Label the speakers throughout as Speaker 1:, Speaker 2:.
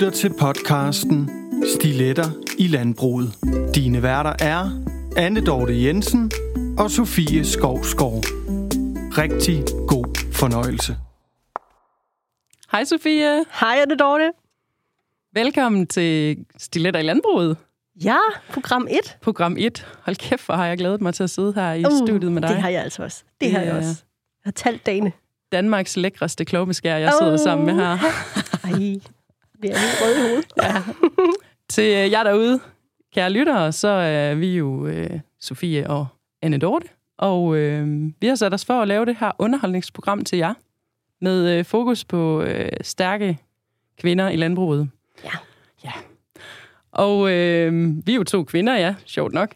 Speaker 1: lytter til podcasten Stiletter i Landbruget. Dine værter er Anne Dorte Jensen og Sofie Skovskov. Rigtig god fornøjelse.
Speaker 2: Hej Sofie.
Speaker 3: Hej Anne Dorte.
Speaker 2: Velkommen til Stiletter i Landbruget.
Speaker 3: Ja, program 1.
Speaker 2: Program 1. Hold kæft, hvor har jeg glædet mig til at sidde her i uh, studiet med dig.
Speaker 3: Det har jeg altså også. Det, det har jeg også. Jeg har talt dagene.
Speaker 2: Danmarks lækreste klovbeskær, jeg sidder uh, sammen med her.
Speaker 3: Ej, det er helt rød i hovedet.
Speaker 2: ja. Til øh, jer derude, kære lyttere, så er vi jo øh, Sofie og Anne Dorte. Og øh, vi har sat os for at lave det her underholdningsprogram til jer. Med øh, fokus på øh, stærke kvinder i landbruget.
Speaker 3: Ja.
Speaker 2: Og øh, vi er jo to kvinder, ja, sjovt nok,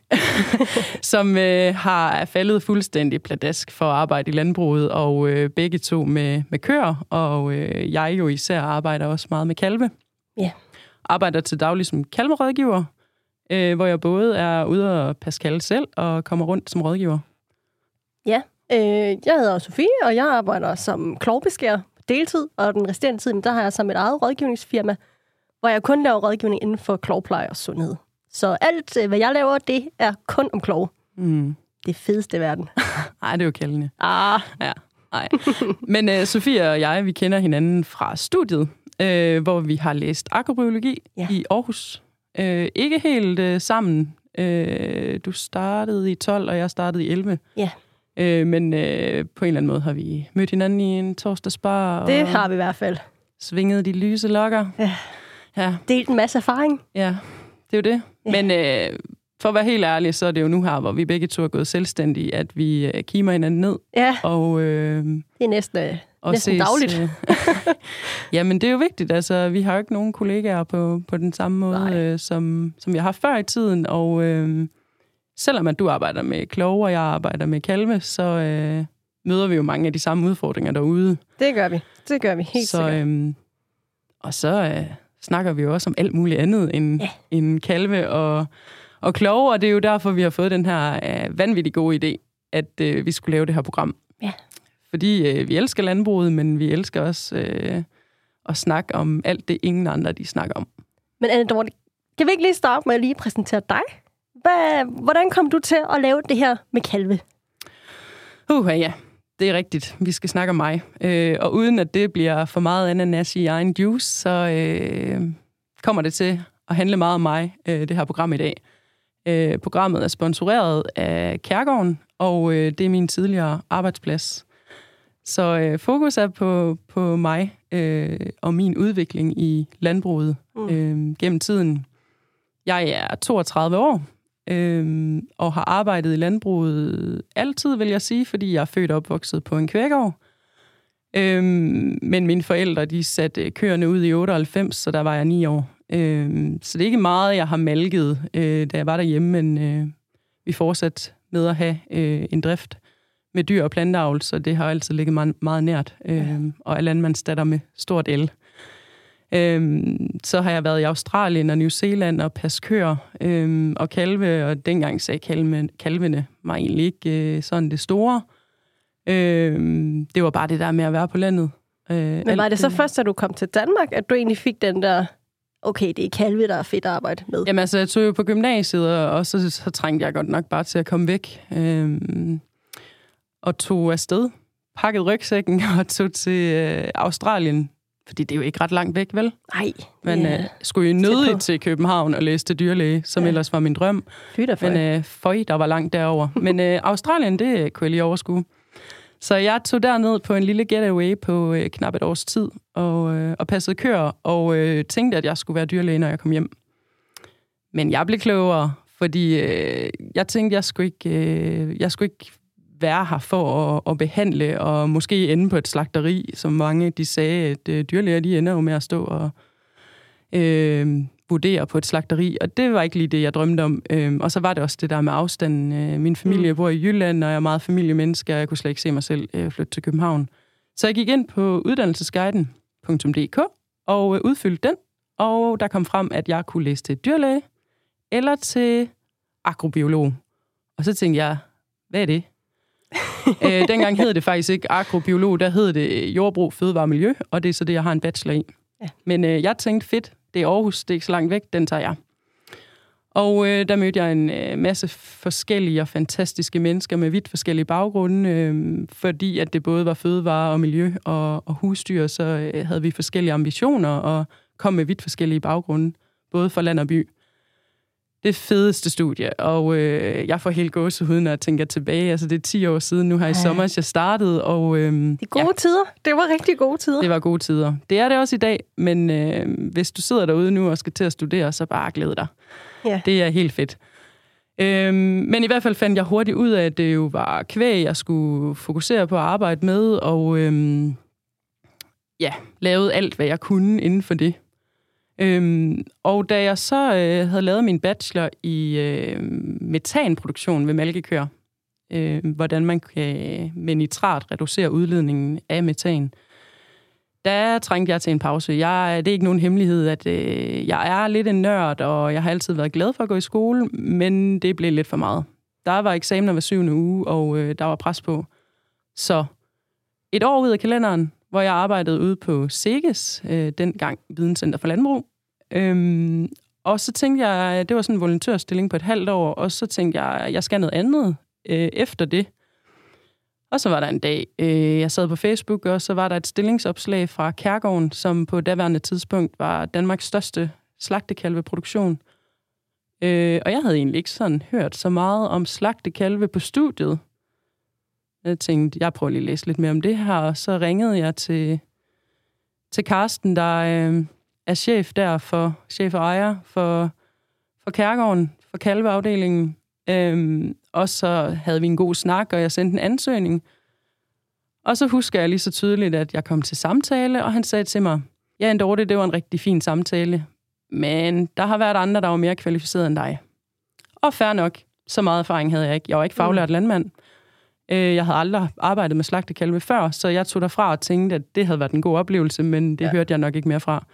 Speaker 2: som øh, har faldet fuldstændig pladask for at arbejde i landbruget, og øh, begge to med, med køer, og øh, jeg jo især arbejder også meget med kalve.
Speaker 3: Ja.
Speaker 2: Arbejder til daglig som kalverådgiver, øh, hvor jeg både er ude og passe kalve selv, og kommer rundt som rådgiver.
Speaker 3: Ja, øh, jeg hedder Sofie, og jeg arbejder som klovbeskærer deltid, og den resterende tid, der har jeg som et eget rådgivningsfirma, hvor jeg kun laver rådgivning inden for klovpleje og sundhed. Så alt, øh, hvad jeg laver, det er kun om klov.
Speaker 2: Mm.
Speaker 3: Det fedeste i verden.
Speaker 2: Ej, det er jo kældende.
Speaker 3: Ah.
Speaker 2: Ja, nej. Men uh, Sofie og jeg, vi kender hinanden fra studiet, uh, hvor vi har læst akrobiologi
Speaker 3: Ja.
Speaker 2: i Aarhus. Uh, ikke helt uh, sammen. Uh, du startede i 12, og jeg startede i 11.
Speaker 3: Ja.
Speaker 2: Uh, men uh, på en eller anden måde har vi mødt hinanden i en torsdagsbar og
Speaker 3: Det har vi i hvert fald.
Speaker 2: svinget de lyse lokker.
Speaker 3: Ja.
Speaker 2: Ja,
Speaker 3: Delt en masse erfaring.
Speaker 2: Ja, det er jo det.
Speaker 3: Ja.
Speaker 2: Men øh, for at være helt ærlig, så er det jo nu her, hvor vi begge to er gået selvstændige, at vi øh, kimer hinanden ned.
Speaker 3: Ja,
Speaker 2: Og, øh,
Speaker 3: det er næsten, øh,
Speaker 2: og
Speaker 3: næsten dagligt.
Speaker 2: Øh, Jamen, det er jo vigtigt. Altså, vi har jo ikke nogen kollegaer på, på den samme måde,
Speaker 3: Nej.
Speaker 2: øh, som, som vi har før i tiden. Og øh, selvom at du arbejder med kloge, og jeg arbejder med kalve, så øh, møder vi jo mange af de samme udfordringer derude.
Speaker 3: det gør vi. Det gør vi helt
Speaker 2: så,
Speaker 3: sikkert.
Speaker 2: øhm, og så øh, snakker vi jo også om alt muligt andet end,
Speaker 3: Ja.
Speaker 2: end kalve og, og kloge, og det er jo derfor, vi har fået den her øh, vanvittig gode idé, at øh, vi skulle lave det her program.
Speaker 3: Ja.
Speaker 2: Fordi øh, vi elsker landbruget, men vi elsker også øh, at snakke om alt det, ingen andre de snakker om.
Speaker 3: Men Anne Dorte, kan vi ikke lige starte med at lige præsentere dig? Hvad, hvordan kom du til at lave det her med kalve?
Speaker 2: Uh, ja, det er rigtigt. Vi skal snakke om mig. Øh, og uden at det bliver for meget ananas i egen juice, så øh, kommer det til at handle meget om mig, øh, det her program i dag. Øh, programmet er sponsoreret af Kærgården, og øh, det er min tidligere arbejdsplads. Så øh, fokus er på, på mig øh, og min udvikling i landbruget
Speaker 3: Mm.
Speaker 2: øh, gennem tiden. Jeg er 32 år, øh, og har arbejdet i landbruget altid, vil jeg sige, fordi jeg er født og opvokset på en kvægård. Øhm, men mine forældre, de satte køerne ud i 98, så der var jeg 9 år. Øhm, så det er ikke meget, jeg har malket, øh, da jeg var derhjemme, men øh, vi fortsatte med at have øh, en drift med dyr og planteavl, så det har altid ligget meget, meget nært. Øhm, og er landmandsdatter med stort el. Øhm, så har jeg været i Australien og New Zealand og passe køer øhm, og kalve, og dengang sagde kalve, kalvene mig egentlig ikke øh, sådan det store. Øhm, det var bare det der med at være på landet. Øh,
Speaker 3: Men var det så først, da du kom til Danmark, at du egentlig fik den der, okay, det er kalve, der er fedt at arbejde med?
Speaker 2: Jamen altså, jeg tog jo på gymnasiet, og, og så, så trængte jeg godt nok bare til at komme væk. Øhm, og tog afsted, pakkede rygsækken og tog til øh, Australien. Fordi det er jo ikke ret langt væk, vel?
Speaker 3: Nej,
Speaker 2: Man
Speaker 3: ja.
Speaker 2: øh, skulle jo nødigt til København og læse til dyrlæge, som
Speaker 3: Ja.
Speaker 2: ellers var min drøm.
Speaker 3: Fy da for.
Speaker 2: Men øh, føj, der var langt derover. Men øh, Australien, det kunne jeg lige overskue. Så jeg tog derned på en lille getaway på øh, knap et års tid, og, øh, og passede køer, og øh, tænkte, at jeg skulle være dyrlæge, når jeg kom hjem. Men jeg blev klogere, fordi øh, jeg tænkte, jeg skulle ikke, øh, jeg skulle ikke være her for at, at behandle, og måske ende på et slagteri, som mange de sagde, at øh, dyrlæger de ender jo med at stå og øh, vurdere på et slagteri, og det var ikke lige det, jeg drømte om. Øh, og så var det også det der med afstanden. Øh, min familie
Speaker 3: Mm.
Speaker 2: bor i Jylland, og jeg er meget familiemenneske, og jeg kunne slet ikke se mig selv øh, flytte til København. Så jeg gik ind på uddannelsesguiden.dk og øh, udfyldte den, og der kom frem, at jeg kunne læse til dyrlæge eller til agrobiolog. Og så tænkte jeg, hvad er det? øh, dengang hed det faktisk ikke agrobiolog, der hed det jordbrug, fødevare og miljø, og det er så det, jeg har en bachelor i.
Speaker 3: Ja.
Speaker 2: Men øh, jeg tænkte, fedt, det er Aarhus, det er ikke så langt væk, den tager jeg. Og øh, der mødte jeg en øh, masse forskellige og fantastiske mennesker med vidt forskellige baggrunde, øh, fordi at det både var fødevare og miljø og, og husdyr, så øh, havde vi forskellige ambitioner og kom med vidt forskellige baggrunde, både for land og by det fedeste studie, og øh, jeg får helt gåsehud, når jeg tænker tilbage. Altså, det er 10 år siden nu her i sommer, jeg startede. Og, øh,
Speaker 3: det er gode ja, tider. Det var rigtig gode tider.
Speaker 2: Det var gode tider. Det er det også i dag, men øh, hvis du sidder derude nu og skal til at studere, så bare glæd dig. Ja. Det er helt fedt. Øhm, men i hvert fald fandt jeg hurtigt ud af, at det jo var kvæg, jeg skulle fokusere på at arbejde med, og øhm, ja, lavede alt, hvad jeg kunne inden for det. Øhm, og da jeg så øh, havde lavet min bachelor i øh, metanproduktion ved malkekør, øh, hvordan man kan med nitrat reducere udledningen af metan, der trængte jeg til en pause. Jeg, det er ikke nogen hemmelighed, at øh, jeg er lidt en nørd, og jeg har altid været glad for at gå i skole, men det blev lidt for meget. Der var eksamener hver syvende uge, og øh, der var pres på. Så et år ud af kalenderen, hvor jeg arbejdede ude på SEGES, øh, dengang Videnscenter for Landbrug. Øhm, og så tænkte jeg, det var sådan en volontørstilling på et halvt år, og så tænkte jeg, jeg skal noget andet øh, efter det. Og så var der en dag, øh, jeg sad på Facebook, og så var der et stillingsopslag fra Kærgården, som på daværende tidspunkt var Danmarks største slagtekalveproduktion. Øh, og jeg havde egentlig ikke sådan hørt så meget om slagtekalve på studiet. Jeg tænkte, jeg prøver lige at læse lidt mere om det her, og så ringede jeg til, til Karsten, der øh, er chef der for, chef og ejer for, for Kærgården, for kalveafdelingen. Øhm, og så havde vi en god snak, og jeg sendte en ansøgning. Og så husker jeg lige så tydeligt, at jeg kom til samtale, og han sagde til mig, ja, dårlig, det var en rigtig fin samtale, men der har været andre, der var mere kvalificeret end dig. Og fair nok, så meget erfaring havde jeg ikke. Jeg var ikke faglært mm. Øh, jeg havde aldrig arbejdet med slagtekalve før, så jeg tog derfra og tænkte, at det havde været en god oplevelse, men det ja. hørte jeg nok ikke mere fra.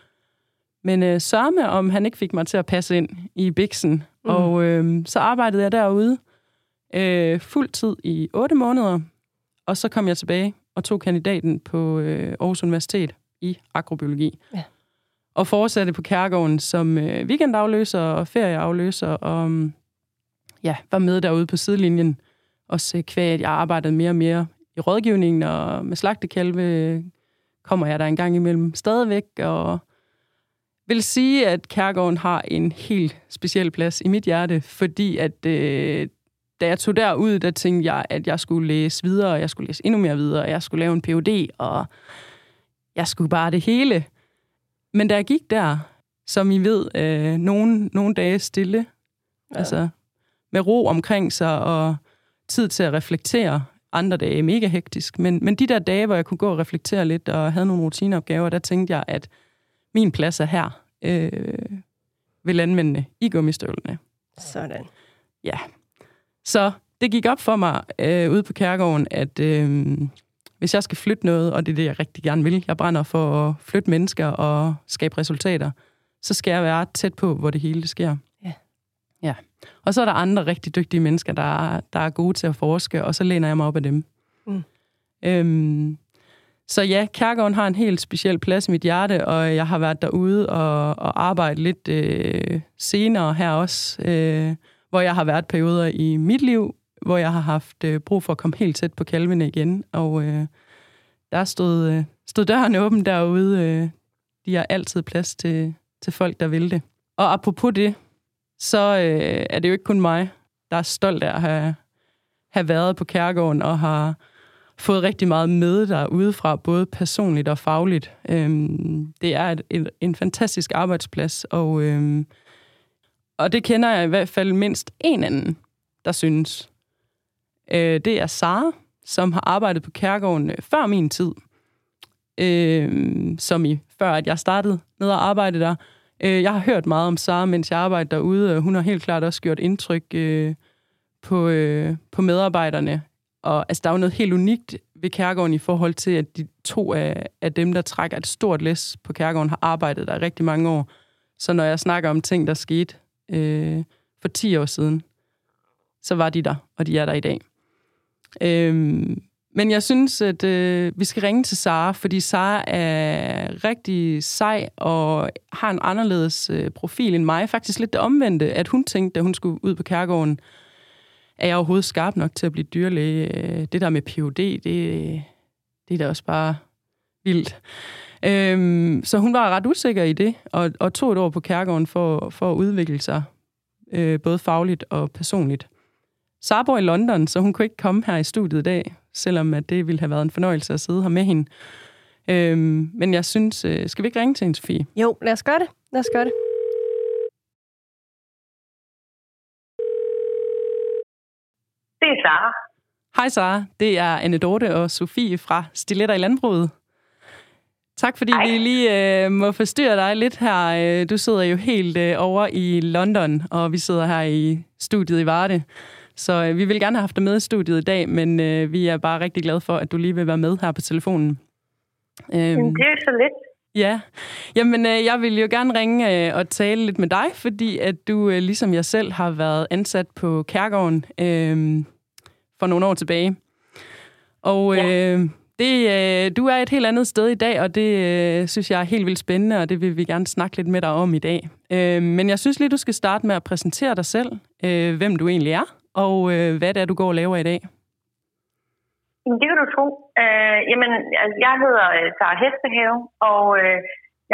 Speaker 2: Men øh, sørme, om han ikke fik mig til at passe ind i Bixen. Mm. Og øh, så arbejdede jeg derude øh, fuld tid i otte måneder, og så kom jeg tilbage og tog kandidaten på øh, Aarhus Universitet i agrobiologi. Ja. Og fortsatte på Kærgården som øh, weekendafløser og ferieafløser, og ja, var med derude på sidelinjen. Også kvæg, at jeg arbejdede mere og mere i rådgivningen, og med slagtekalve kommer jeg der en gang imellem stadigvæk, og vil sige, at Kærgården har en helt speciel plads i mit hjerte, fordi at øh, da jeg tog derud, der tænkte jeg, at jeg skulle læse videre, og jeg skulle læse endnu mere videre, og jeg skulle lave en Ph.D., og jeg skulle bare det hele. Men da jeg gik der, som I ved, øh, nogle, nogle dage stille, ja. altså med ro omkring sig, og tid til at reflektere, andre dage mega hektisk, men, men de der dage, hvor jeg kunne gå og reflektere lidt, og havde nogle rutineopgaver, der tænkte jeg, at min plads er her øh, ved landmændene i gummistøvlene.
Speaker 3: Sådan.
Speaker 2: Ja. Så det gik op for mig øh, ude på Kærgården, at øh, hvis jeg skal flytte noget, og det er det, jeg rigtig gerne vil, jeg brænder for at flytte mennesker og skabe resultater, så skal jeg være tæt på, hvor det hele sker. Ja. Og så er der andre rigtig dygtige mennesker, der, der er gode til at forske, og så læner jeg mig op af dem. Mm. Øhm, så ja, Kærgården har en helt speciel plads i mit hjerte, og jeg har været derude og, og arbejdet lidt øh, senere her også, øh, hvor jeg har været perioder i mit liv, hvor jeg har haft øh, brug for at komme helt tæt på kalvene igen, og øh, der stod, øh, stod døren åben derude. Øh, de har altid plads til, til folk, der vil det. Og apropos det, så øh, er det jo ikke kun mig, der er stolt af at have, have været på Kærgården og har fået rigtig meget med der udefra, både personligt og fagligt. Øhm, det er et, et, en fantastisk arbejdsplads, og, øhm, og det kender jeg i hvert fald mindst en anden, der synes. Øh, det er Sara, som har arbejdet på Kærgården øh, før min tid. Øh, som i før, at jeg startede ned og arbejde der. Øh, jeg har hørt meget om Sara, mens jeg arbejder derude, hun har helt klart også gjort indtryk øh, på, øh, på medarbejderne og altså, der er jo noget helt unikt ved Kærgården i forhold til, at de to af, af dem, der trækker et stort læs på Kærgården, har arbejdet der rigtig mange år. Så når jeg snakker om ting, der skete øh, for 10 år siden, så var de der, og de er der i dag. Øh, men jeg synes, at øh, vi skal ringe til Sara, fordi Sara er rigtig sej og har en anderledes øh, profil end mig. Faktisk lidt det omvendte, at hun tænkte, da hun skulle ud på kærgården, er jeg overhovedet skarp nok til at blive dyrlæge? Øh, det der med PhD, det, det er da også bare vildt. Øhm, så hun var ret usikker i det, og, og tog et år på kærgården for, for at udvikle sig, øh, både fagligt og personligt. Sara bor i London, så hun kunne ikke komme her i studiet i dag, selvom at det ville have været en fornøjelse at sidde her med hende. Øhm, men jeg synes, øh, skal vi ikke ringe til hende, Sofie?
Speaker 3: Jo, lad os gøre det. Lad os gøre det.
Speaker 4: Det er Sara.
Speaker 2: Hej Sara, det er Anne Dorte og Sofie fra Stiletter i Landbruget. Tak fordi Hej. vi lige øh, må forstyrre dig lidt her. Øh, du sidder jo helt øh, over i London, og vi sidder her i studiet i Varde. Så øh, vi vil gerne have haft dig med i studiet i dag, men øh, vi er bare rigtig glade for, at du lige vil være med her på telefonen.
Speaker 4: Øhm, det er så lidt.
Speaker 2: Ja, jamen øh, jeg vil jo gerne ringe øh, og tale lidt med dig, fordi at du, øh, ligesom jeg selv, har været ansat på Kærgården øh, for nogle år tilbage. Og ja. øh, det, øh, du er et helt andet sted i dag, og det øh, synes jeg er helt vildt spændende, og det vil vi gerne snakke lidt med dig om i dag. Øh, men jeg synes lige, du skal starte med at præsentere dig selv, øh, hvem du egentlig er, og øh, hvad det er, du går og laver i dag.
Speaker 4: Det kan du tro. Øh, jamen, altså, jeg hedder øh, Sara Hestehave, og øh,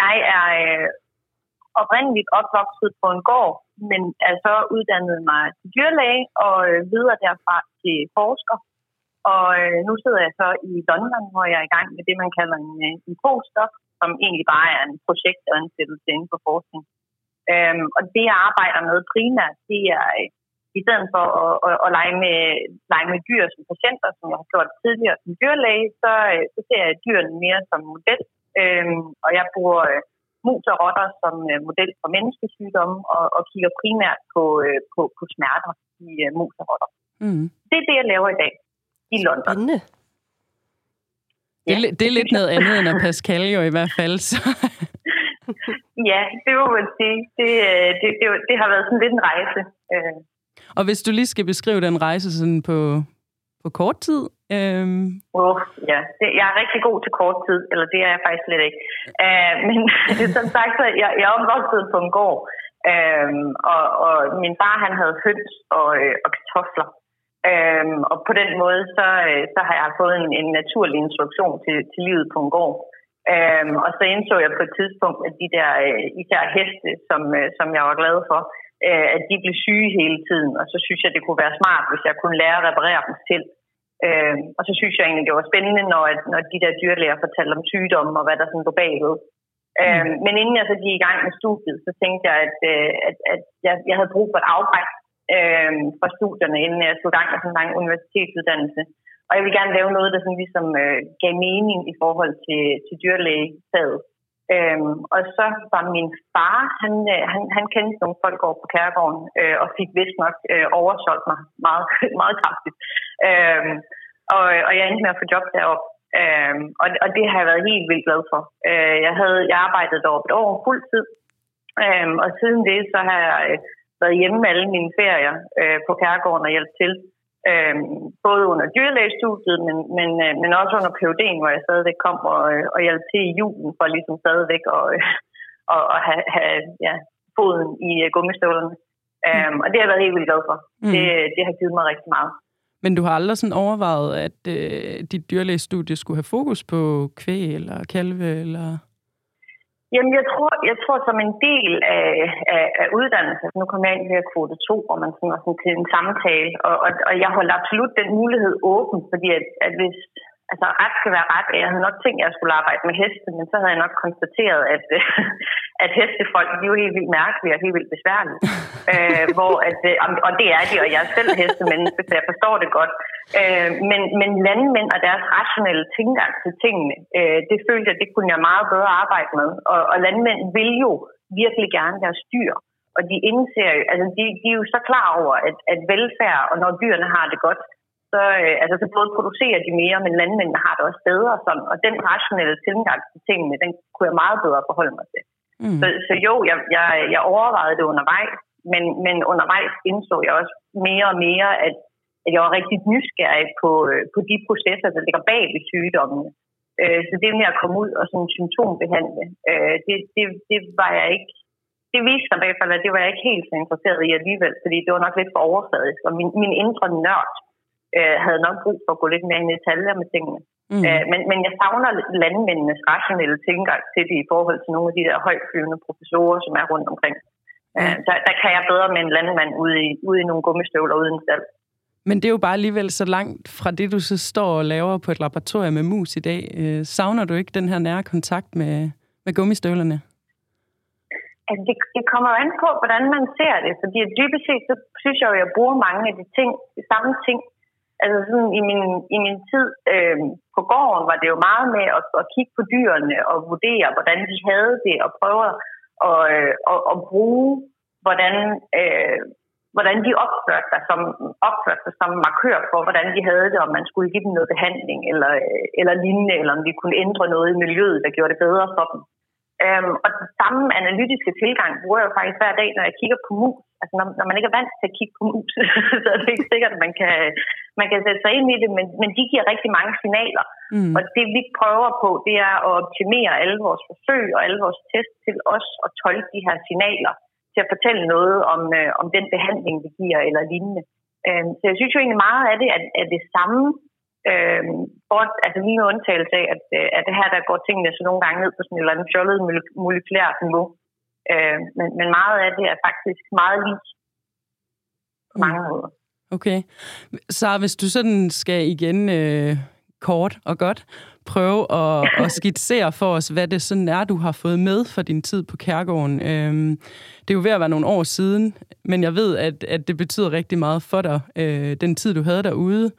Speaker 4: jeg er øh, oprindeligt opvokset på en gård, men er så uddannet mig til dyrlæge og øh, videre derfra til forsker. Og øh, nu sidder jeg så i London, hvor jeg er i gang med det, man kalder en, øh, en postdoc, som egentlig bare er en projektansættelse inden for forskning. Øhm, og det, jeg arbejder med primært, det er øh, i stedet for at, at, at lege, med, lege med dyr som patienter, som jeg har gjort tidligere som dyrlæge, så, øh, så ser jeg dyrene mere som model. Øhm, og jeg bruger øh, mus og rotter som øh, model for menneskesygdomme, og, og kigger primært på, øh, på, på smerter i øh, mus og rotter. Mm. Det er det, jeg laver i dag i London. Spændende.
Speaker 2: Ja, det, er, det er lidt noget andet end at passe kalve i hvert fald. Så.
Speaker 4: ja, det må man sige. Det, det, det, det har været sådan lidt en rejse.
Speaker 2: Og hvis du lige skal beskrive den rejse sådan på, på kort tid?
Speaker 4: Øhm... Oh, ja, det, jeg er rigtig god til kort tid, eller det er jeg faktisk slet ikke. Uh, men som sagt, så jeg, jeg er opvokset på en gård, uh, og, og min far han havde høns og, øh, og kartofler. Øhm, og på den måde, så, øh, så har jeg fået en, en naturlig instruktion til, til livet på en gård. Øhm, og så indså jeg på et tidspunkt, at de der øh, især heste, som, øh, som jeg var glad for, øh, at de blev syge hele tiden. Og så synes jeg, det kunne være smart, hvis jeg kunne lære at reparere dem til. Øhm, og så synes jeg egentlig, det var spændende, når, når de der dyrlæger fortalte om sygdomme og hvad der sådan lå bagved. Øhm, mm. Men inden jeg så gik i gang med studiet, så tænkte jeg, at, øh, at, at jeg, jeg havde brug for et afbræk øh, fra studierne, inden jeg tog gang med sådan en lang universitetsuddannelse. Og jeg vil gerne lave noget, der sådan ligesom øh, gav mening i forhold til, til dyrlægefaget. Øhm, og så var min far, han, øh, han, han kendte nogle folk over på Kærgården, øh, og fik vist nok øh, oversolgt mig meget, meget kraftigt. Øhm, og, og jeg endte med at få job deroppe. Øhm, og, og det har jeg været helt vildt glad for. Øh, jeg havde jeg arbejdede deroppe et år fuld tid, øhm, og siden det, så har jeg øh, været hjemme alle mine ferier øh, på Kærgården og hjælp til. Øh, både under dyrlægestudiet, men, men, øh, men også under PUD'en, hvor jeg stadigvæk kom og, øh, og hjalp til i julen, for ligesom stadigvæk at øh, og, og have, have ja, foden i øh, gummistøvlerne. Mm. Øh, og det har jeg været helt vildt glad for. Mm. Det, det har givet mig rigtig meget.
Speaker 2: Men du har aldrig sådan overvejet, at øh, dit dyrlægestudie skulle have fokus på kvæg eller kalve? Eller?
Speaker 4: Jamen, jeg tror, jeg tror som en del af, af, af uddannelsen, altså nu kommer jeg ind ved kvote 2, hvor man sådan, sådan til en samtale, og, og, og jeg holder absolut den mulighed åben, fordi at, at hvis, altså ret skal være ret. Jeg havde nok tænkt, at jeg skulle arbejde med heste, men så havde jeg nok konstateret, at, at hestefolk de er jo helt vildt mærkelige og helt vildt besværlige. øh, hvor at, øh, og det er de, og jeg er selv hestemenneske, så jeg forstår det godt. Øh, men, men landmænd og deres rationelle tilgang til tingene, øh, det følte jeg, det kunne jeg meget bedre arbejde med. Og, og landmænd vil jo virkelig gerne være styr. Og de indser jo, altså de, de er jo så klar over, at, at velfærd, og når dyrene har det godt, så, øh, altså, så både producerer de mere, men landmændene har det også bedre. Sådan. Og den rationelle tilgang til tingene, den kunne jeg meget bedre forholde mig til. Mm. Så, så jo, jeg, jeg, jeg overvejede det undervejs, men, men undervejs indså jeg også mere og mere, at, at jeg var rigtig nysgerrig på, øh, på de processer, der ligger bag ved sygdommene. Øh, så det med at komme ud og sådan symptombehandle, øh, det, det, det var jeg ikke det viste sig bagefter, at det var jeg ikke helt så interesseret i alligevel, fordi det var nok lidt for overfladisk, og min, min indre nørd øh, havde nok brug for at gå lidt mere i detaljer med tingene. Mm. Øh, men, men jeg savner landmændenes rationelle tilgang til det i forhold til nogle af de der højtflyvende professorer, som er rundt omkring. Mm. Øh, der, der kan jeg bedre med en landmand ude i, ude i nogle gummistøvler uden stald.
Speaker 2: Men det er jo bare alligevel så langt fra det, du så står og laver på et laboratorium med mus i dag. Øh, savner du ikke den her nære kontakt med, med gummistøvlerne?
Speaker 4: Altså, det, det kommer an på, hvordan man ser det. Fordi dybest set, så synes jeg jo, at jeg bruger mange af de ting, de samme ting. Altså sådan i min, i min tid øh, på gården var det jo meget med at, at kigge på dyrene og vurdere, hvordan de havde det, og prøve at, og, øh, og, og bruge, hvordan, øh, hvordan de opførte sig, som, opførte sig som markør for, hvordan de havde det, om man skulle give dem noget behandling eller, eller lignende, eller om vi kunne ændre noget i miljøet, der gjorde det bedre for dem. Øhm, og den samme analytiske tilgang bruger jeg jo faktisk hver dag, når jeg kigger på mus. Altså når, når man ikke er vant til at kigge på mus, så er det ikke sikkert, at man kan, man kan sætte sig ind i det, men, men de giver rigtig mange signaler. Mm. Og det vi prøver på, det er at optimere alle vores forsøg og alle vores test til os at tolke de her signaler til at fortælle noget om, øh, om den behandling, vi giver eller lignende. Øhm, så jeg synes jo egentlig meget af det er, er det samme, Øh, bort, altså lige med undtagelse af, at, øh, at det her, der går tingene så nogle gange ned på sådan et eller andet fjollet molekylært niveau. Øh, men, men meget af det er faktisk meget lige på mange mm. måder.
Speaker 2: Okay. Så hvis du sådan skal igen øh, kort og godt prøve at, at skitsere for os, hvad det sådan er, du har fået med for din tid på Kærgården. Øhm, det er jo ved at være nogle år siden, men jeg ved, at, at det betyder rigtig meget for dig, øh, den tid, du havde derude.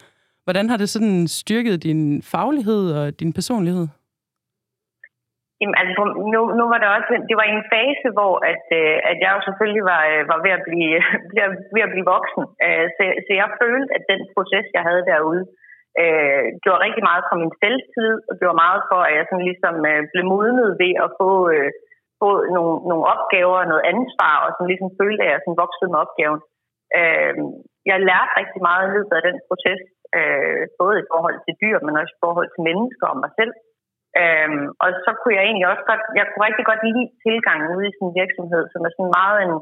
Speaker 2: Hvordan har det sådan styrket din faglighed og din personlighed?
Speaker 4: Jamen, altså, nu, nu var det også, det var en fase, hvor at, øh, at jeg jo selvfølgelig var, øh, var ved, at blive, ved at blive voksen. Øh, så, så jeg følte, at den proces, jeg havde derude, øh, gjorde rigtig meget for min selvtid, og gjorde meget for, at jeg sådan ligesom øh, blev modnet ved at få, øh, få nogle, nogle opgaver og noget ansvar, og sådan ligesom følte, at jeg sådan voksede med opgaven. Øh, jeg lærte rigtig meget i løbet af den proces, øh, både i forhold til dyr, men også i forhold til mennesker og mig selv. Øhm, og så kunne jeg egentlig også godt, jeg kunne rigtig godt lide tilgangen ude i sådan en virksomhed, som er sådan meget en,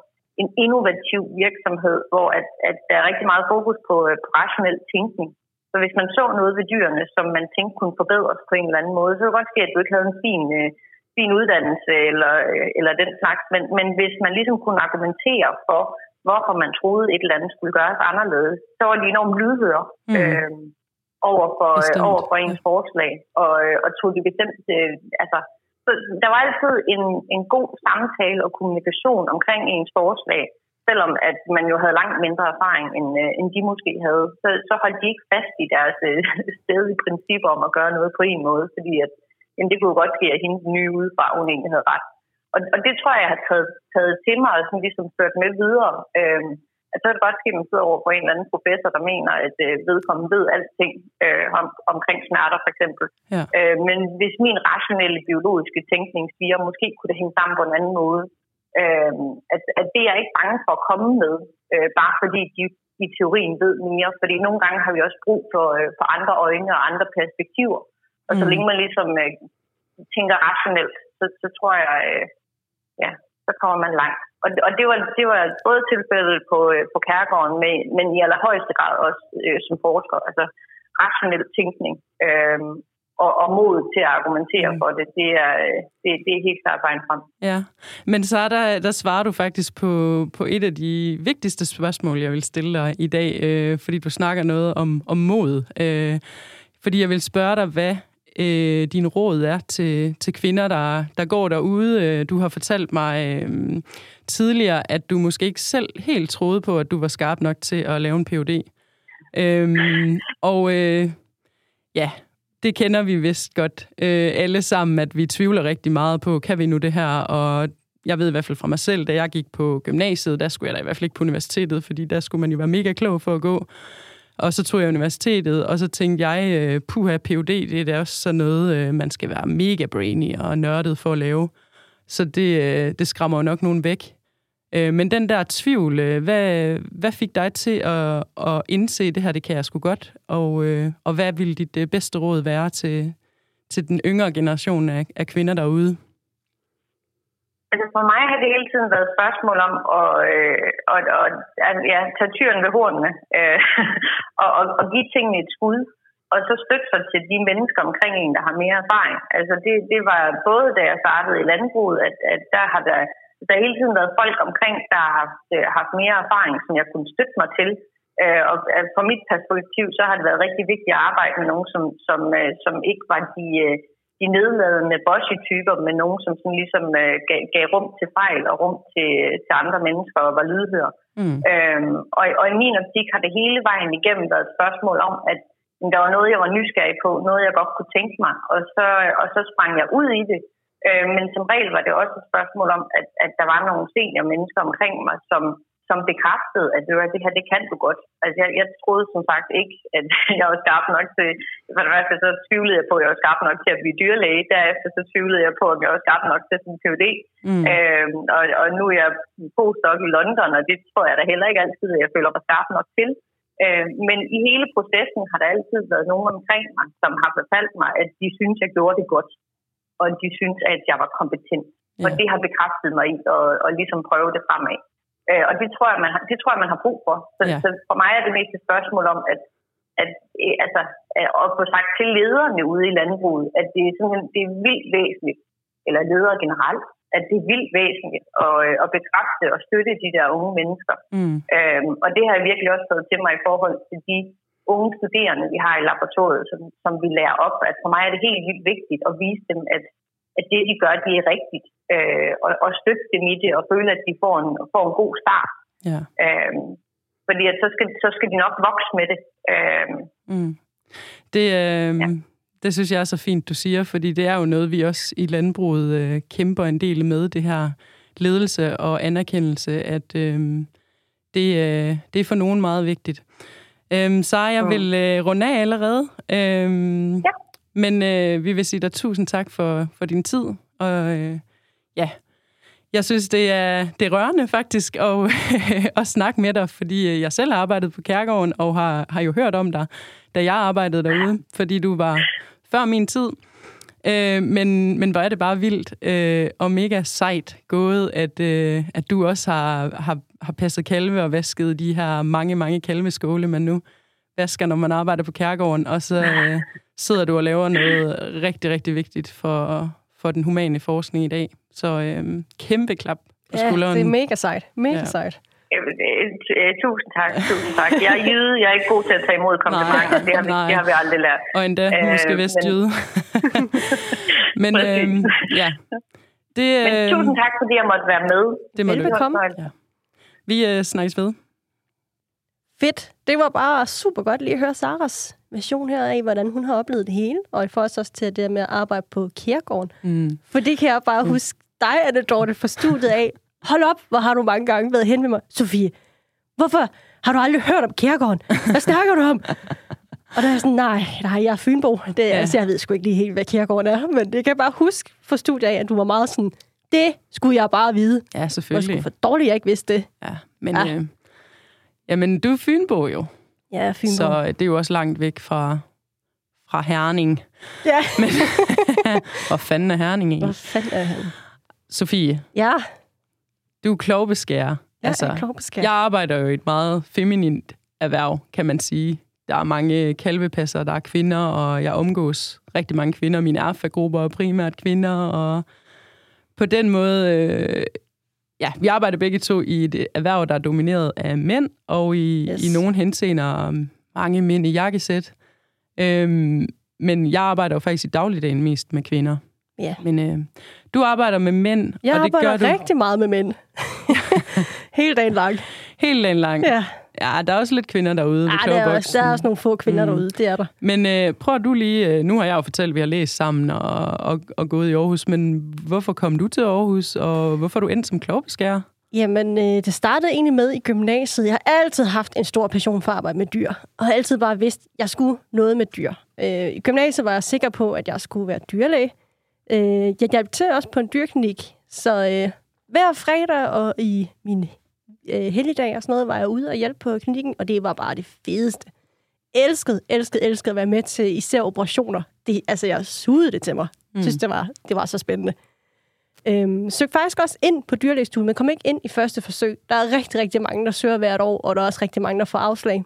Speaker 4: en innovativ virksomhed, hvor at, at der er rigtig meget fokus på, øh, på rationel tænkning. Så hvis man så noget ved dyrene, som man tænkte kunne forbedres på en eller anden måde, så kunne det godt ske, at du ikke havde en fin, øh, fin uddannelse eller, øh, eller den slags. Men, men hvis man ligesom kunne argumentere for, hvorfor man troede, et eller andet skulle gøres anderledes, så var de enormt lydhøre mm. øh, over, for, øh, over for ens forslag, og, øh, og tog de bestemt... Øh, altså, så der var altid en, en god samtale og kommunikation omkring ens forslag, selvom at man jo havde langt mindre erfaring, end, øh, end de måske havde. Så, så holdt de ikke fast i deres øh, stedige principper om at gøre noget på en måde, fordi at, jamen, det kunne godt ske, at hende nye udefra, hun egentlig havde ret. Og, og det tror jeg, jeg har taget, taget til mig og sådan ligesom ført med videre. Øhm, at så er det godt ske, at man sidder over for en eller anden professor, der mener, at øh, vedkommende ved alting øh, om, omkring smerter for eksempel. Ja. Øh, men hvis min rationelle biologiske tænkning siger, måske kunne det hænge sammen på en anden måde, øh, at, at det er jeg ikke bange for at komme med, øh, bare fordi de i teorien ved mere. Fordi nogle gange har vi også brug for, øh, for andre øjne og andre perspektiver. Og så mm. længe man ligesom øh, tænker rationelt, så, så tror jeg, øh, ja, så kommer man langt. Og, og det, var, det var både tilfældet på, øh, på Kærgården, men, men i allerhøjeste grad også øh, som forsker. Altså rationel tænkning øh, og, og mod til at argumentere mm. for det, det er, øh, det, det er helt klart vejen frem.
Speaker 2: Ja, men så er der, der svarer du faktisk på, på et af de vigtigste spørgsmål, jeg vil stille dig i dag, øh, fordi du snakker noget om, om mod. Øh, fordi jeg vil spørge dig, hvad øh, din råd er til, til kvinder, der, der går derude. Øh, du har fortalt mig øh, tidligere, at du måske ikke selv helt troede på, at du var skarp nok til at lave en PhD. Øh, og øh, ja, det kender vi vist godt øh, alle sammen, at vi tvivler rigtig meget på, kan vi nu det her? Og jeg ved i hvert fald fra mig selv, da jeg gik på gymnasiet, der skulle jeg da i hvert fald ikke på universitetet, fordi der skulle man jo være mega klog for at gå. Og så tog jeg universitetet, og så tænkte jeg, øh, puha, PUD, det er da også sådan noget, øh, man skal være mega brainy og nørdet for at lave. Så det, øh, det skræmmer jo nok nogen væk. Men den der tvivl, hvad, hvad fik dig til at, at indse, det her, det kan jeg sgu godt? Og, og hvad ville dit bedste råd være til, til den yngre generation af, af kvinder derude?
Speaker 4: Altså for mig har det hele tiden været et spørgsmål om at, øh, at, at, at ja, tage tyren ved hornene øh, og, og, og give tingene et skud og så støtte sig til de mennesker omkring en, der har mere erfaring. Altså det, det var både da jeg startede i landbruget, at, at der har der, der hele tiden været folk omkring, der har haft, øh, haft mere erfaring, som jeg kunne støtte mig til. Øh, og øh, fra mit perspektiv, så har det været rigtig vigtigt at arbejde med nogen, som, som, øh, som ikke var de, øh, de nedladende bossy-typer, men nogen, som sådan ligesom gav, gav rum til fejl og rum til, til andre mennesker og var lydhør. Mm. Øhm, og, og i min optik har det hele vejen igennem været et spørgsmål om, at der var noget, jeg var nysgerrig på, noget, jeg godt kunne tænke mig, og så, og så sprang jeg ud i det. Øh, men som regel var det også et spørgsmål om, at, at der var nogle senior mennesker omkring mig, som, som bekræftede, at det, var, det her, det kan du godt. Altså, jeg, jeg troede som sagt ikke, at jeg var skarp nok til, for det første så tvivlede jeg på, at jeg var skarp nok til at blive dyrlæge. Derefter så tvivlede jeg på, at jeg var skarp nok til sådan en PhD. Mm. Øhm, og, og nu er jeg postdoc i London, og det tror jeg da heller ikke altid, at jeg føler mig skarp nok til. Øh, men i hele processen har der altid været nogen omkring mig, som har fortalt mig, at de synes, jeg gjorde det godt, og de synes, at jeg var kompetent. Ja. Og det har bekræftet mig i at, at ligesom prøve det fremad. Øh, og det tror, jeg, man har, det tror jeg, man har brug for. Så, ja. så for mig er det mest et spørgsmål om, at, at, altså, at få sagt til lederne ude i landbruget, at det er, sådan, det er vildt væsentligt, eller ledere generelt, at det er vildt væsentligt at, øh, at bekræfte og støtte de der unge mennesker. Mm. Øhm, og det har jeg virkelig også taget til mig i forhold til de unge studerende, vi har i laboratoriet, som, som vi lærer op. At for mig er det helt vildt vigtigt at vise dem, at, at det, de gør, det er rigtigt. Øh, og, og støtte dem i det, og føle, at de får en, får en god start. Ja. Øhm, fordi at så, skal, så skal de nok vokse med det. Øhm, mm.
Speaker 2: Det, øh, ja. Det synes jeg er så fint, du siger, fordi det er jo noget, vi også i landbruget øh, kæmper en del med, det her ledelse og anerkendelse, at øh, det, øh, det er for nogen meget vigtigt. Øh, så jeg mm. vil øh, runde af allerede. Øh, ja. Men øh, vi vil sige dig tusind tak for, for din tid. Og øh, ja, jeg synes, det er, det er rørende faktisk at, at snakke med dig, fordi øh, jeg selv har arbejdet på Kærgården og har, har jo hørt om dig, da jeg arbejdede derude, fordi du var før min tid. Øh, men, men hvor er det bare vildt øh, og mega sejt gået, at, øh, at du også har, har, har passet kalve og vasket de her mange, mange kalveskåle, man nu vasker, når man arbejder på kærgården, og så øh, sidder du og laver noget rigtig, rigtig vigtigt for, for den humane forskning i dag. Så øh, kæmpe klap på
Speaker 3: ja,
Speaker 2: skulderen.
Speaker 3: det er mega sejt. Mega ja. sejt.
Speaker 4: Tusind tak, tusind tak. Jeg er jyde, jeg er ikke god til at tage imod komplimenter. det, har vi, det har vi aldrig lært.
Speaker 2: Og endda øh, måske vestjyde. men øh, ja.
Speaker 4: Det, øh, men tusind tak, fordi jeg måtte være med.
Speaker 2: Det må Velbekomme. du. Ja. Vi øh, snakkes ved.
Speaker 3: Fedt. Det var bare super godt lige at høre Saras version her af, hvordan hun har oplevet det hele, og for os også til det med at arbejde på Kærgården. Mm. For det kan jeg bare mm. huske dig, Anne Dorte, fra studiet af, hold op, hvor har du mange gange været hen med mig. Sofie, hvorfor har du aldrig hørt om Kærgården? Hvad snakker du om? Og der er sådan, nej, nej, jeg er Fynbo. Det, ja. altså, jeg ved sgu ikke lige helt, hvad Kærgården er, men det kan jeg bare huske fra studiet af, at du var meget sådan, det skulle jeg bare vide.
Speaker 2: Ja, selvfølgelig.
Speaker 3: Det for dårligt, jeg ikke vidste det.
Speaker 2: Ja, men, ja. Øh, jamen, du er Fynbo jo.
Speaker 3: Ja, Fynbo.
Speaker 2: Så det er jo også langt væk fra, fra Herning.
Speaker 3: Ja. Men,
Speaker 2: hvor fanden er Herning egentlig?
Speaker 3: Hvor fanden er Herning?
Speaker 2: Sofie.
Speaker 3: Ja?
Speaker 2: Du er klovbeskærer.
Speaker 3: Jeg altså, er klovbeskærer.
Speaker 2: Jeg arbejder jo i et meget feminint erhverv, kan man sige. Der er mange kalvepasser, der er kvinder, og jeg omgås rigtig mange kvinder. Mine erfagrupper er primært kvinder, og på den måde... Øh, ja, vi arbejder begge to i et erhverv, der er domineret af mænd, og i, yes. i nogle henseender mange mænd i jakkesæt. Øhm, men jeg arbejder jo faktisk i dagligdagen mest med kvinder.
Speaker 3: Ja.
Speaker 2: Men øh, du arbejder med mænd,
Speaker 3: jeg
Speaker 2: og det gør du...
Speaker 3: rigtig meget med mænd. Hele dagen lang.
Speaker 2: Hele dagen lang.
Speaker 3: Ja.
Speaker 2: Ja, der er også lidt kvinder derude
Speaker 3: ja, der er, også, der er også nogle få kvinder mm. derude, det er der.
Speaker 2: Men øh, prøv du lige, øh, nu har jeg jo fortalt, at vi har læst sammen og, og, og gået i Aarhus, men hvorfor kom du til Aarhus, og hvorfor er du endt som klovbeskærer?
Speaker 3: Jamen, øh, det startede egentlig med i gymnasiet. Jeg har altid haft en stor passion for at arbejde med dyr, og har altid bare vidst, at jeg skulle noget med dyr. Øh, I gymnasiet var jeg sikker på, at jeg skulle være dyrlæge. Øh, jeg hjalp til også på en dyrklinik, så øh, hver fredag og i min øh, helligdag og sådan noget, var jeg ude og hjælpe på klinikken, og det var bare det fedeste. Elskede, elskede, elskede at være med til især operationer. Det, altså, jeg sugede det til mig. Jeg synes, det var, det var så spændende. Øhm, søgte faktisk også ind på dyrlægestudiet, men kom ikke ind i første forsøg. Der er rigtig, rigtig mange, der søger hvert år, og der er også rigtig mange, der får afslag.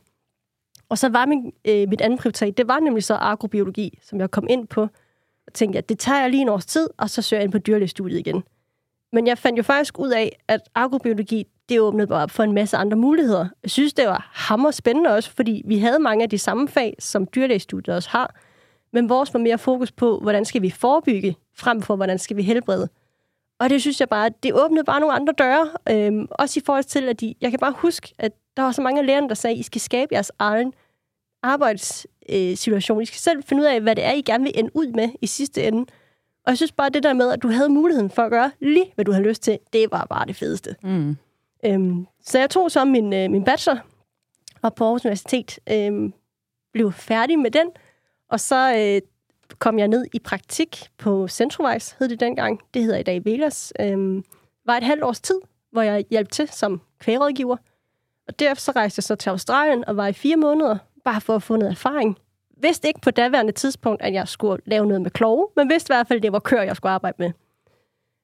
Speaker 3: Og så var min, øh, mit andet prioritet, det var nemlig så agrobiologi, som jeg kom ind på. Tænkte, jeg, det tager jeg lige en års tid, og så søger jeg ind på dyrlægestudiet igen. Men jeg fandt jo faktisk ud af, at agrobiologi, det åbnede bare op for en masse andre muligheder. Jeg synes, det var hammer spændende også, fordi vi havde mange af de samme fag, som dyrlægestudiet også har. Men vores var mere fokus på, hvordan skal vi forebygge, frem for hvordan skal vi helbrede. Og det synes jeg bare, det åbnede bare nogle andre døre. Øhm, også i forhold til, at de, jeg kan bare huske, at der var så mange af lærerne, der sagde, at I skal skabe jeres egen arbejds, Øh, I skal selv finde ud af, hvad det er, I gerne vil ende ud med i sidste ende. Og jeg synes bare, det der med, at du havde muligheden for at gøre lige, hvad du havde lyst til, det var bare det fedeste.
Speaker 2: Mm.
Speaker 3: Øhm, så jeg tog så min, øh, min bachelor og på Aarhus Universitet, øhm, blev færdig med den, og så øh, kom jeg ned i praktik på Centrovejs, hed det dengang. Det hedder i dag Velas. Øhm, var et halvt års tid, hvor jeg hjalp til som kvægrådgiver. Og derefter så rejste jeg så til Australien og var i fire måneder, bare for at få noget erfaring. Vidste ikke på daværende tidspunkt, at jeg skulle lave noget med kloge, men vidste i hvert fald, at det var kør, jeg skulle arbejde med.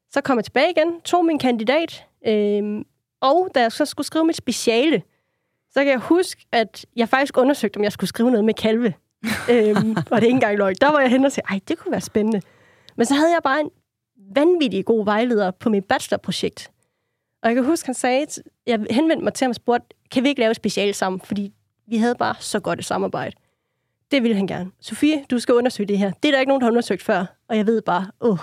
Speaker 3: Så kom jeg tilbage igen, tog min kandidat, øhm, og da jeg så skulle skrive mit speciale, så kan jeg huske, at jeg faktisk undersøgte, om jeg skulle skrive noget med kalve. øhm, og det er ikke engang løg. Der var jeg hen og sagde, ej, det kunne være spændende. Men så havde jeg bare en vanvittig god vejleder på mit bachelorprojekt. Og jeg kan huske, han sagde, jeg henvendte mig til ham og spurgte, kan vi ikke lave et speciale sammen? Fordi vi havde bare så godt et samarbejde. Det ville han gerne. Sofie, du skal undersøge det her. Det er der ikke nogen, der har undersøgt før. Og jeg ved bare, åh,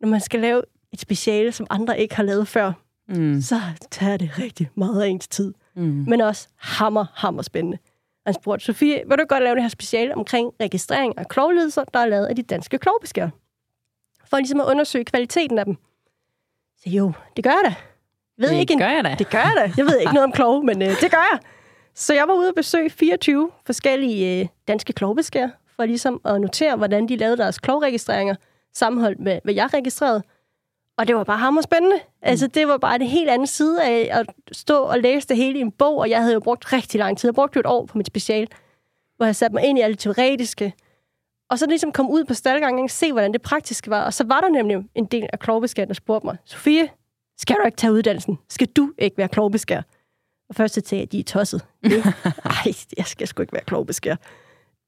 Speaker 3: når man skal lave et speciale, som andre ikke har lavet før,
Speaker 2: Mm.
Speaker 3: så tager det rigtig meget af ens tid.
Speaker 2: Mm.
Speaker 3: Men også hammer, hammer spændende. Han spurgte, Sofie, vil du godt lave det her speciale omkring registrering af klovlidelser, der er lavet af de danske klovbeskær? For ligesom at undersøge kvaliteten af dem. Så jo, det gør jeg da. Ved
Speaker 2: Det
Speaker 3: ikke en,
Speaker 2: gør jeg da.
Speaker 3: Det gør jeg da. Jeg ved ikke noget om klove, men øh, det gør jeg. Så jeg var ude og besøge 24 forskellige øh, danske klovbeskær, for ligesom at notere, hvordan de lavede deres klovregistreringer, sammenholdt med, hvad jeg registrerede. Og det var bare hammer spændende. Mm. Altså, det var bare det helt anden side af at stå og læse det hele i en bog, og jeg havde jo brugt rigtig lang tid. Jeg brugte jo et år på mit special, hvor jeg satte mig ind i alt det teoretiske. Og så ligesom kom ud på staldgangen og se, hvordan det praktiske var. Og så var der nemlig en del af klovbeskæren, der spurgte mig, Sofie, skal du ikke tage uddannelsen? Skal du ikke være klovbeskær? Og først så tænkte jeg, at de er tosset. Nej, jeg skal sgu ikke være klovbeskær.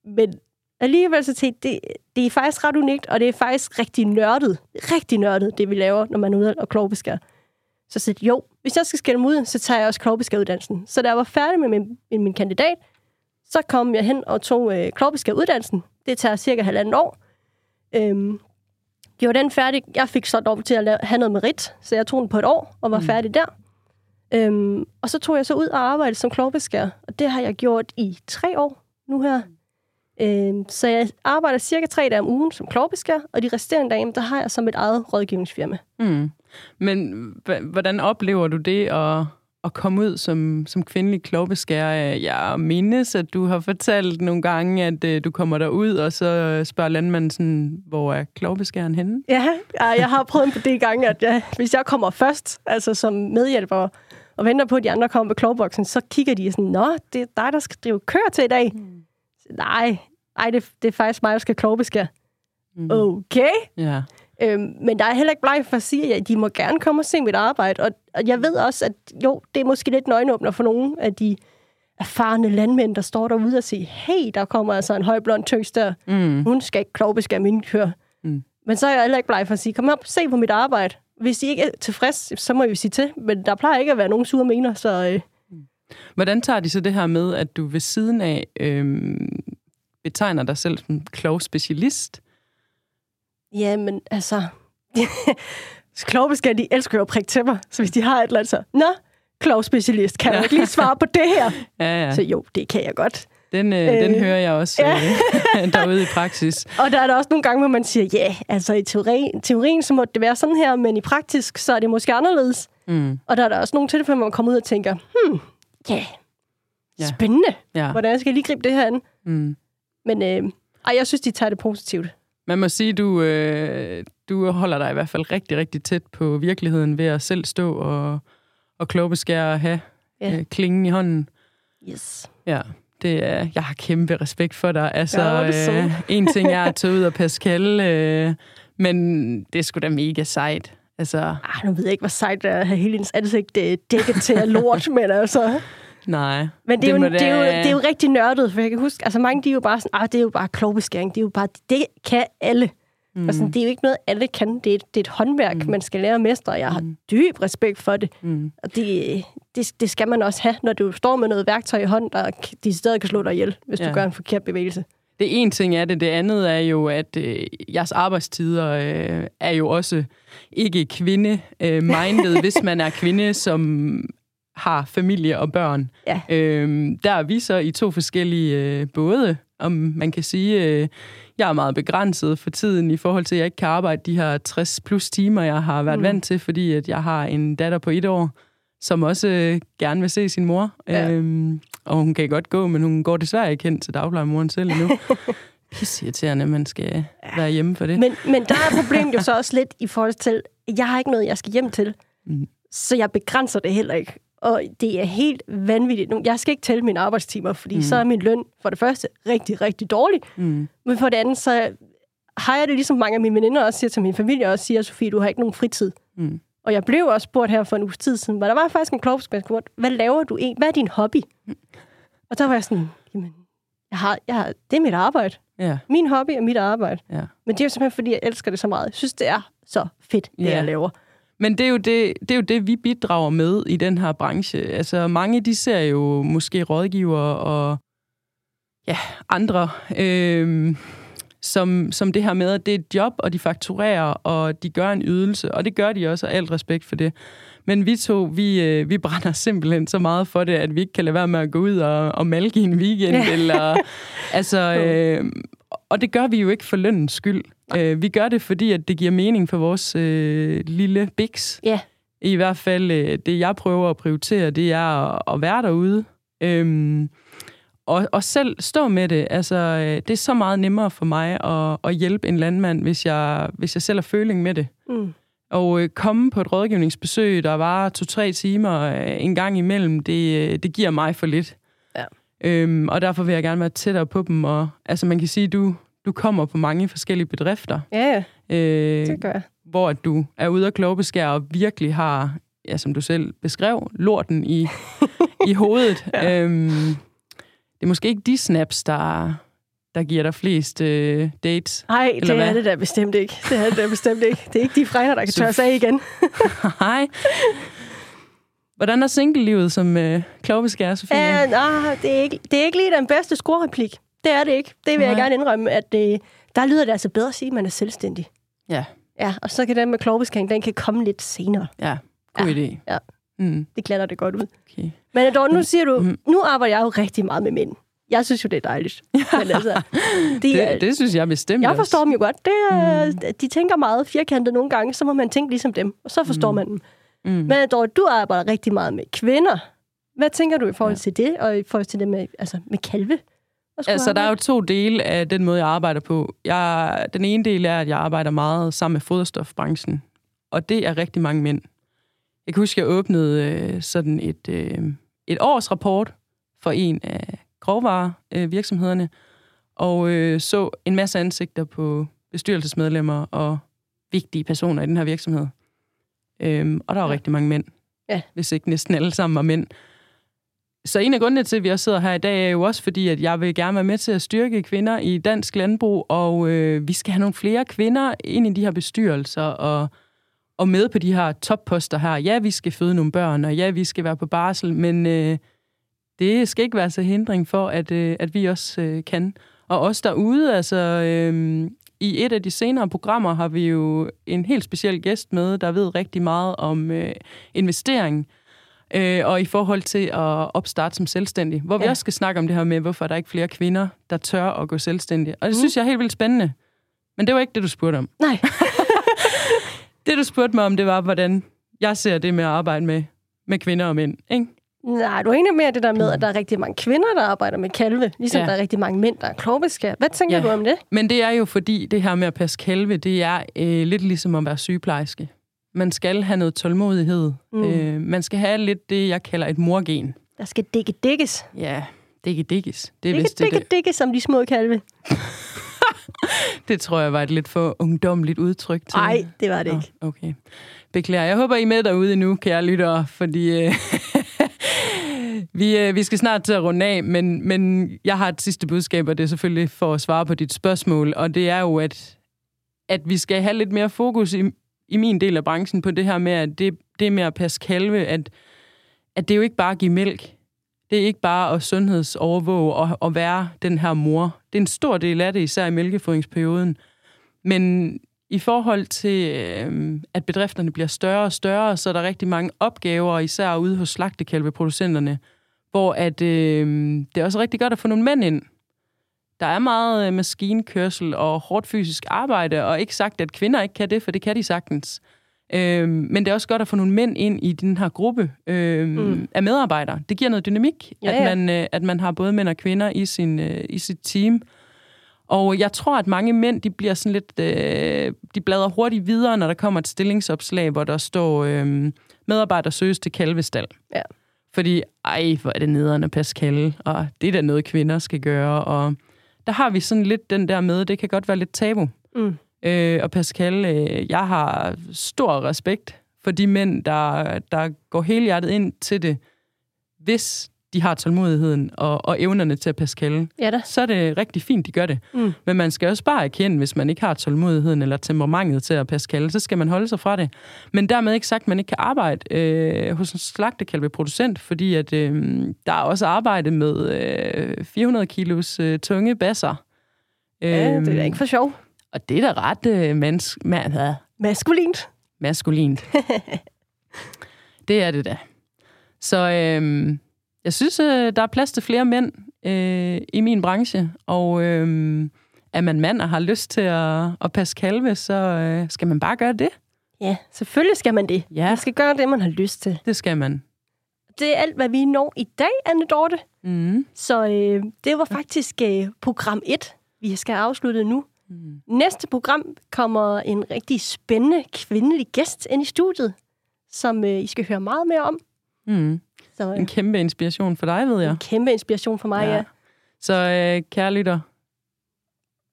Speaker 3: Men alligevel så tænkte det, det er faktisk ret unikt, og det er faktisk rigtig nørdet. Rigtig nørdet, det vi laver, når man er ude og klovbeskær. Så jeg sagde, jo, hvis jeg skal skælde mig ud, så tager jeg også klovbeskæruddannelsen. Så da jeg var færdig med min, min kandidat, så kom jeg hen og tog øh, klovbeskæruddannelsen. Det tager cirka halvandet år. Øhm, gjorde den færdig. Jeg fik så lov til at lave, have noget merit, så jeg tog den på et år og var mm. færdig der. Øhm, og så tog jeg så ud og arbejdede som klovbeskær, og det har jeg gjort i tre år nu her. Øhm, så jeg arbejder cirka tre dage om ugen som klovbeskær, og de resterende dage, der har jeg som et eget rådgivningsfirma.
Speaker 2: Mm. Men hvordan oplever du det at, at komme ud som, som kvindelig klovbeskærer? Jeg mindes, at du har fortalt nogle gange, at uh, du kommer derud, og så spørger landmanden sådan, hvor er klovbeskæren henne?
Speaker 3: Ja, jeg har prøvet på det gange, at jeg, hvis jeg kommer først, altså som medhjælper, og venter på, at de andre kommer på klovboksen, så kigger de sådan, nå, det er dig, der skal drive kør til i dag. Mm. Nej, nej det, det er faktisk mig, der skal klovbeskære. Mm. Okay.
Speaker 2: Ja.
Speaker 3: Øhm, men der er heller ikke bleg for at sige, at de må gerne komme og se mit arbejde. Og, og jeg ved også, at jo, det er måske lidt nøgenåbner for nogle af de erfarne landmænd, der står derude og siger, hey, der kommer altså en højblond tøs der.
Speaker 2: Mm.
Speaker 3: Hun skal ikke klovbeskære min kør.
Speaker 2: Mm.
Speaker 3: Men så er jeg heller ikke bleg for at sige, kom op, se på mit arbejde. Hvis I ikke er tilfreds, så må I sige til. Men der plejer ikke at være nogen sure mener, så... Øh,
Speaker 2: Hvordan tager de så det her med, at du ved siden af øhm, betegner dig selv som klovspecialist?
Speaker 3: ja, men altså... klovbeskære, de elsker jo at prikke til mig. Så hvis de har et eller andet, så... Nå, klovspecialist, kan jeg ikke lige svare på det her?
Speaker 2: Ja, ja.
Speaker 3: Så jo, det kan jeg godt.
Speaker 2: Den, øh, øh, den hører jeg også
Speaker 3: ja.
Speaker 2: øh, derude i praksis.
Speaker 3: Og der er der også nogle gange, hvor man siger, ja, yeah, altså i teori, teorien, så må det være sådan her, men i praktisk, så er det måske anderledes.
Speaker 2: Mm.
Speaker 3: Og der er der også nogle tilfælde, hvor man kommer ud og tænker, hmm, ja, yeah,
Speaker 2: Ja.
Speaker 3: spændende.
Speaker 2: Ja.
Speaker 3: Hvordan skal jeg lige gribe det her an?
Speaker 2: Mm.
Speaker 3: Men øh, ej, jeg synes, de tager det positivt.
Speaker 2: Man må sige, du, øh, du holder dig i hvert fald rigtig, rigtig tæt på virkeligheden ved at selv stå og, og klogbeskære og have
Speaker 3: Ja.
Speaker 2: øh, klingen i hånden.
Speaker 3: Yes.
Speaker 2: Ja, det er, jeg har kæmpe respekt for dig. Altså,
Speaker 3: Ja, er det
Speaker 2: øh, en ting er at tage ud og Pascal, øh, men det er sgu da mega sejt. Altså,
Speaker 3: Ah, nu ved jeg ikke, hvor sejt det er at have hele ens ansigt øh, dækket til af lort, men altså...
Speaker 2: nej.
Speaker 3: Men det er,
Speaker 2: må
Speaker 3: jo, det, er jo, det er jo rigtig nørdet, for jeg kan huske, altså mange de er jo bare sådan, ah, det er jo bare klogbeskæring, det er jo bare, det kan alle. Mm. Og sådan, det er jo ikke noget, alle kan. Det er et, det er et håndværk, mm. man skal lære at mestre, og jeg har dyb respekt for det.
Speaker 2: Mm.
Speaker 3: Og det, det, det skal man også have, når du står med noget værktøj i hånden, der de stadig kan slå dig ihjel, hvis ja. Du gør en forkert bevægelse.
Speaker 2: Det ene ting er det. Det andet er jo, at øh, jeres arbejdstider øh, er jo også ikke kvinde-minded, hvis man er kvinde, som har familie og børn.
Speaker 3: Ja.
Speaker 2: Øhm, der er vi så i to forskellige øh, både, om man kan sige, øh, jeg er meget begrænset for tiden i forhold til, at jeg ikke kan arbejde de her 60 plus timer, jeg har været mm. vant til, fordi at jeg har en datter på et år, som også øh, gerne vil se sin mor.
Speaker 3: Ja.
Speaker 2: Øhm, og hun kan godt gå, men hun går desværre ikke hen til dagplejemoren selv endnu. Pisse irriterende, at man skal være hjemme for det.
Speaker 3: Men, men der er problemet jo så også lidt i forhold til, jeg har ikke noget, jeg skal hjem til.
Speaker 2: Mm.
Speaker 3: Så jeg begrænser det heller ikke. Og det er helt vanvittigt. Jeg skal ikke tælle mine arbejdstimer, fordi mm. så er min løn for det første rigtig, rigtig dårlig.
Speaker 2: Mm.
Speaker 3: Men for det andet, så har jeg det ligesom mange af mine veninder også siger til min familie, også siger, Sofie, du har ikke nogen fritid.
Speaker 2: Mm.
Speaker 3: Og jeg blev også spurgt her for en uges tid siden, hvor der var faktisk en klogskab, hvad laver du egentlig? Hvad er din hobby? Og der var jeg sådan, jamen, jeg har, jeg har, det er mit arbejde.
Speaker 2: Ja,
Speaker 3: Min hobby er mit arbejde.
Speaker 2: ja.
Speaker 3: Men det er jo simpelthen, fordi jeg elsker det så meget. Jeg synes, det er så fedt, det
Speaker 2: Ja.
Speaker 3: jeg laver.
Speaker 2: Men det er, jo det, det er jo det, vi bidrager med i den her branche. Altså, mange de ser jo måske rådgivere og ja, andre øh, som, som det her med, at det er et job, og de fakturerer, og de gør en ydelse, og det gør de også, og alt respekt for det. Men vi to, vi, øh, vi brænder simpelthen så meget for det, at vi ikke kan lade være med at gå ud og, og malke en weekend.
Speaker 3: Ja.
Speaker 2: eller, altså, øh, og det gør vi jo ikke for lønnens skyld. Øh, vi gør det, fordi at det giver mening for vores øh, lille biks.
Speaker 3: Ja.
Speaker 2: I hvert fald øh, det, jeg prøver at prioritere, det er at, at være derude. Øhm, og, og selv stå med det. Altså, øh, det er så meget nemmere for mig at, at hjælpe en landmand, hvis jeg, hvis jeg selv har føling med det.
Speaker 3: Mm.
Speaker 2: Og øh, komme på et rådgivningsbesøg, der var to-tre timer øh, en gang imellem, det, øh, det giver mig for lidt.
Speaker 3: Ja.
Speaker 2: Øhm, og derfor vil jeg gerne være tættere på dem. Og, altså, man kan sige, du du kommer på mange forskellige bedrifter,
Speaker 3: Ja, ja,
Speaker 2: øh,
Speaker 3: det gør jeg.
Speaker 2: hvor du er ude at klogbeskære og virkelig har, ja, som du selv beskrev, lorten i, i hovedet. Ja. Øhm, det er måske ikke de snaps, der, der giver dig flest øh, dates.
Speaker 3: Nej, det er
Speaker 2: hvad?
Speaker 3: det da bestemt ikke. Det er det da bestemt ikke. Det er ikke de fregner, der kan tørre sig af igen.
Speaker 2: Hej. Hvordan er single-livet som øh, klogbeskærer, Sofie?
Speaker 3: Ja, nej, det, er ikke, det er ikke lige den bedste scorereplik. Det er det ikke. Det vil jeg
Speaker 2: Nej.
Speaker 3: gerne indrømme, at det, der lyder det altså bedre at sige, at man er selvstændig.
Speaker 2: Ja,
Speaker 3: Ja, og så kan den med klovbeskæring, den kan komme lidt senere.
Speaker 2: ja. God
Speaker 3: Ja.
Speaker 2: idé.
Speaker 3: Ja.
Speaker 2: Mm,
Speaker 3: Det glatter det godt ud.
Speaker 2: okay.
Speaker 3: Men dog, nu siger du,
Speaker 2: Mm.
Speaker 3: nu arbejder jeg jo rigtig meget med mænd. Jeg synes jo, det er dejligt. Men altså, det, er,
Speaker 2: Det, det synes jeg bestemt
Speaker 3: jeg
Speaker 2: også.
Speaker 3: forstår dem jo godt. Det er, mm. De tænker meget firkantet nogle gange, så må man tænke ligesom dem, og så forstår mm. man dem.
Speaker 2: Mm.
Speaker 3: Men dog, du arbejder rigtig meget med kvinder. Hvad tænker du i forhold
Speaker 2: Ja.
Speaker 3: til det, og i forhold til det med, altså, med kalve?
Speaker 2: Altså, der er jo to dele af den måde, jeg arbejder på. Jeg, den ene del er, at jeg arbejder meget sammen med foderstofbranchen, og det er rigtig mange mænd. Jeg kan huske, jeg åbnede øh, sådan et, øh, et årsrapport for en af grovvarevirksomhederne, øh, virksomhederne, og øh, så en masse ansigter på bestyrelsesmedlemmer og vigtige personer i den her virksomhed. Øhm, og der var
Speaker 3: ja.
Speaker 2: rigtig mange mænd,
Speaker 3: Ja.
Speaker 2: hvis ikke næsten alle sammen var mænd. Så en af grundene til, at vi også sidder her i dag, er jo også fordi, at jeg vil gerne være med til at styrke kvinder i dansk landbrug, og øh, vi skal have nogle flere kvinder ind i de her bestyrelser og, og med på de her topposter her. Ja, vi skal føde nogle børn, og ja, vi skal være på barsel, men øh, det skal ikke være så hindring for, at, øh, at vi også øh, kan. Og os derude, altså øh, i et af de senere programmer har vi jo en helt speciel gæst med, der ved rigtig meget om øh, investering, øh, og i forhold til at opstarte som selvstændig. Hvor vi
Speaker 3: Ja.
Speaker 2: også skal snakke om det her med, hvorfor der er ikke flere kvinder, der tør at gå selvstændige. Og det
Speaker 3: Mm.
Speaker 2: synes jeg er helt vildt spændende. Men det var ikke det, du spurgte om.
Speaker 3: Nej,
Speaker 2: Det, du spurgte mig om, det var, hvordan jeg ser det med at arbejde med, med kvinder og mænd. Ikke?
Speaker 3: Nej, du er egentlig mere det der med, at der er rigtig mange kvinder, der arbejder med kalve, ligesom
Speaker 2: Ja.
Speaker 3: der er rigtig mange mænd, der er klovbeskær. Hvad tænker
Speaker 2: ja.
Speaker 3: du om det?
Speaker 2: Men det er jo fordi, det her med at passe kalve, det er øh, lidt ligesom at være sygeplejerske. Man skal have noget tålmodighed. Mm. Øh, man skal have lidt det, jeg kalder et morgen.
Speaker 3: Der skal dække dækkes.
Speaker 2: Ja, det ikke dikkes. Det er
Speaker 3: Dække,
Speaker 2: vist det,
Speaker 3: dække,
Speaker 2: det.
Speaker 3: dækkes som de små kalve.
Speaker 2: Det tror jeg var et lidt for ungdomligt udtryk til.
Speaker 3: Nej, det var det ikke.
Speaker 2: Nå, okay. Beklager. Jeg håber, I er med derude nu, kære lyttere, fordi øh, vi, øh, vi skal snart til at runde af, men, men jeg har et sidste budskab, og det er selvfølgelig for at svare på dit spørgsmål, og det er jo, at, at vi skal have lidt mere fokus i, i min del af branchen på det her med, at det, det med at passe kalve, at, at det er jo ikke bare at give mælk. Det er ikke bare at sundhedsovervåge og, og være den her mor. Det er en stor del af det, især i mælkefodringsperioden. Men i forhold til, øh, at bedrifterne bliver større og større, så er der rigtig mange opgaver, især ude hos slagtekalveproducenterne, hvor at, øh, det er også rigtig godt at få nogle mænd ind. Der er meget øh, maskinkørsel og hårdt fysisk arbejde, og ikke sagt, at kvinder ikke kan det, for det kan de sagtens. Øh, men det er også godt at få nogle mænd ind i den her gruppe øh, mm. af medarbejdere. Det giver noget dynamik,
Speaker 3: Ja,
Speaker 2: at,
Speaker 3: ja.
Speaker 2: man, øh, at man har både mænd og kvinder i, sin, øh, i sit team. Og jeg tror, at mange mænd, de bliver sådan lidt, øh, de bladrer hurtigt videre, når der kommer et stillingsopslag, hvor der står, øh, medarbejder søges til kalvestal.
Speaker 3: Ja.
Speaker 2: Fordi, ej, hvor er det nederen at passe kalve, og det er da noget, kvinder skal gøre. Og der har vi sådan lidt den der med, det kan godt være lidt tabu.
Speaker 3: Mm.
Speaker 2: Øh, og Pascal, øh, jeg har stor respekt for de mænd, der, der går helhjertet ind til det, hvis de har tålmodigheden og, og evnerne til at passe kalve.
Speaker 3: Ja da.
Speaker 2: Så er det rigtig fint, de gør det.
Speaker 3: Mm.
Speaker 2: Men man skal også bare erkende, hvis man ikke har tålmodigheden eller temperamentet til at passe kalve, så skal man holde sig fra det. Men dermed ikke sagt, at man ikke kan arbejde øh, hos en slagtekalveproducent, fordi at, øh, der er også arbejde med øh, 400 kilos øh, tunge basser.
Speaker 3: Ja, det er da
Speaker 2: Øhm,
Speaker 3: ikke for sjov.
Speaker 2: og det er da ret øh, mans- man, ja,
Speaker 3: Maskulint.
Speaker 2: maskulint. det er det da. Så øh, jeg synes, øh, der er plads til flere mænd øh, i min branche, og øh, er man mand og har lyst til at, at passe kalve, så øh, skal man bare gøre det.
Speaker 3: Ja, selvfølgelig skal man det.
Speaker 2: Ja.
Speaker 3: Man skal gøre det, man har lyst til.
Speaker 2: Det skal man.
Speaker 3: Det er alt, hvad vi når i dag, Anne Dorte.
Speaker 2: Mm.
Speaker 3: Så øh, det var faktisk øh, program 1, vi skal afslutte nu.
Speaker 2: Mm.
Speaker 3: Næste program kommer en rigtig spændende kvindelig gæst ind i studiet, som øh, I skal høre meget mere om.
Speaker 2: Mm.
Speaker 3: Øh,
Speaker 2: En kæmpe inspiration for dig, ved jeg.
Speaker 3: en kæmpe inspiration for mig, ja. ja.
Speaker 2: Så øh, kære lytter,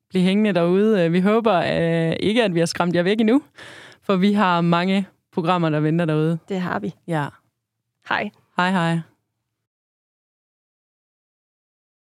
Speaker 2: bliv hængende derude. Øh, Vi håber øh, ikke, at vi har skræmt jer væk endnu, for vi har mange programmer, der venter derude.
Speaker 3: Det har vi.
Speaker 2: Ja.
Speaker 3: Hej.
Speaker 2: Hej hej.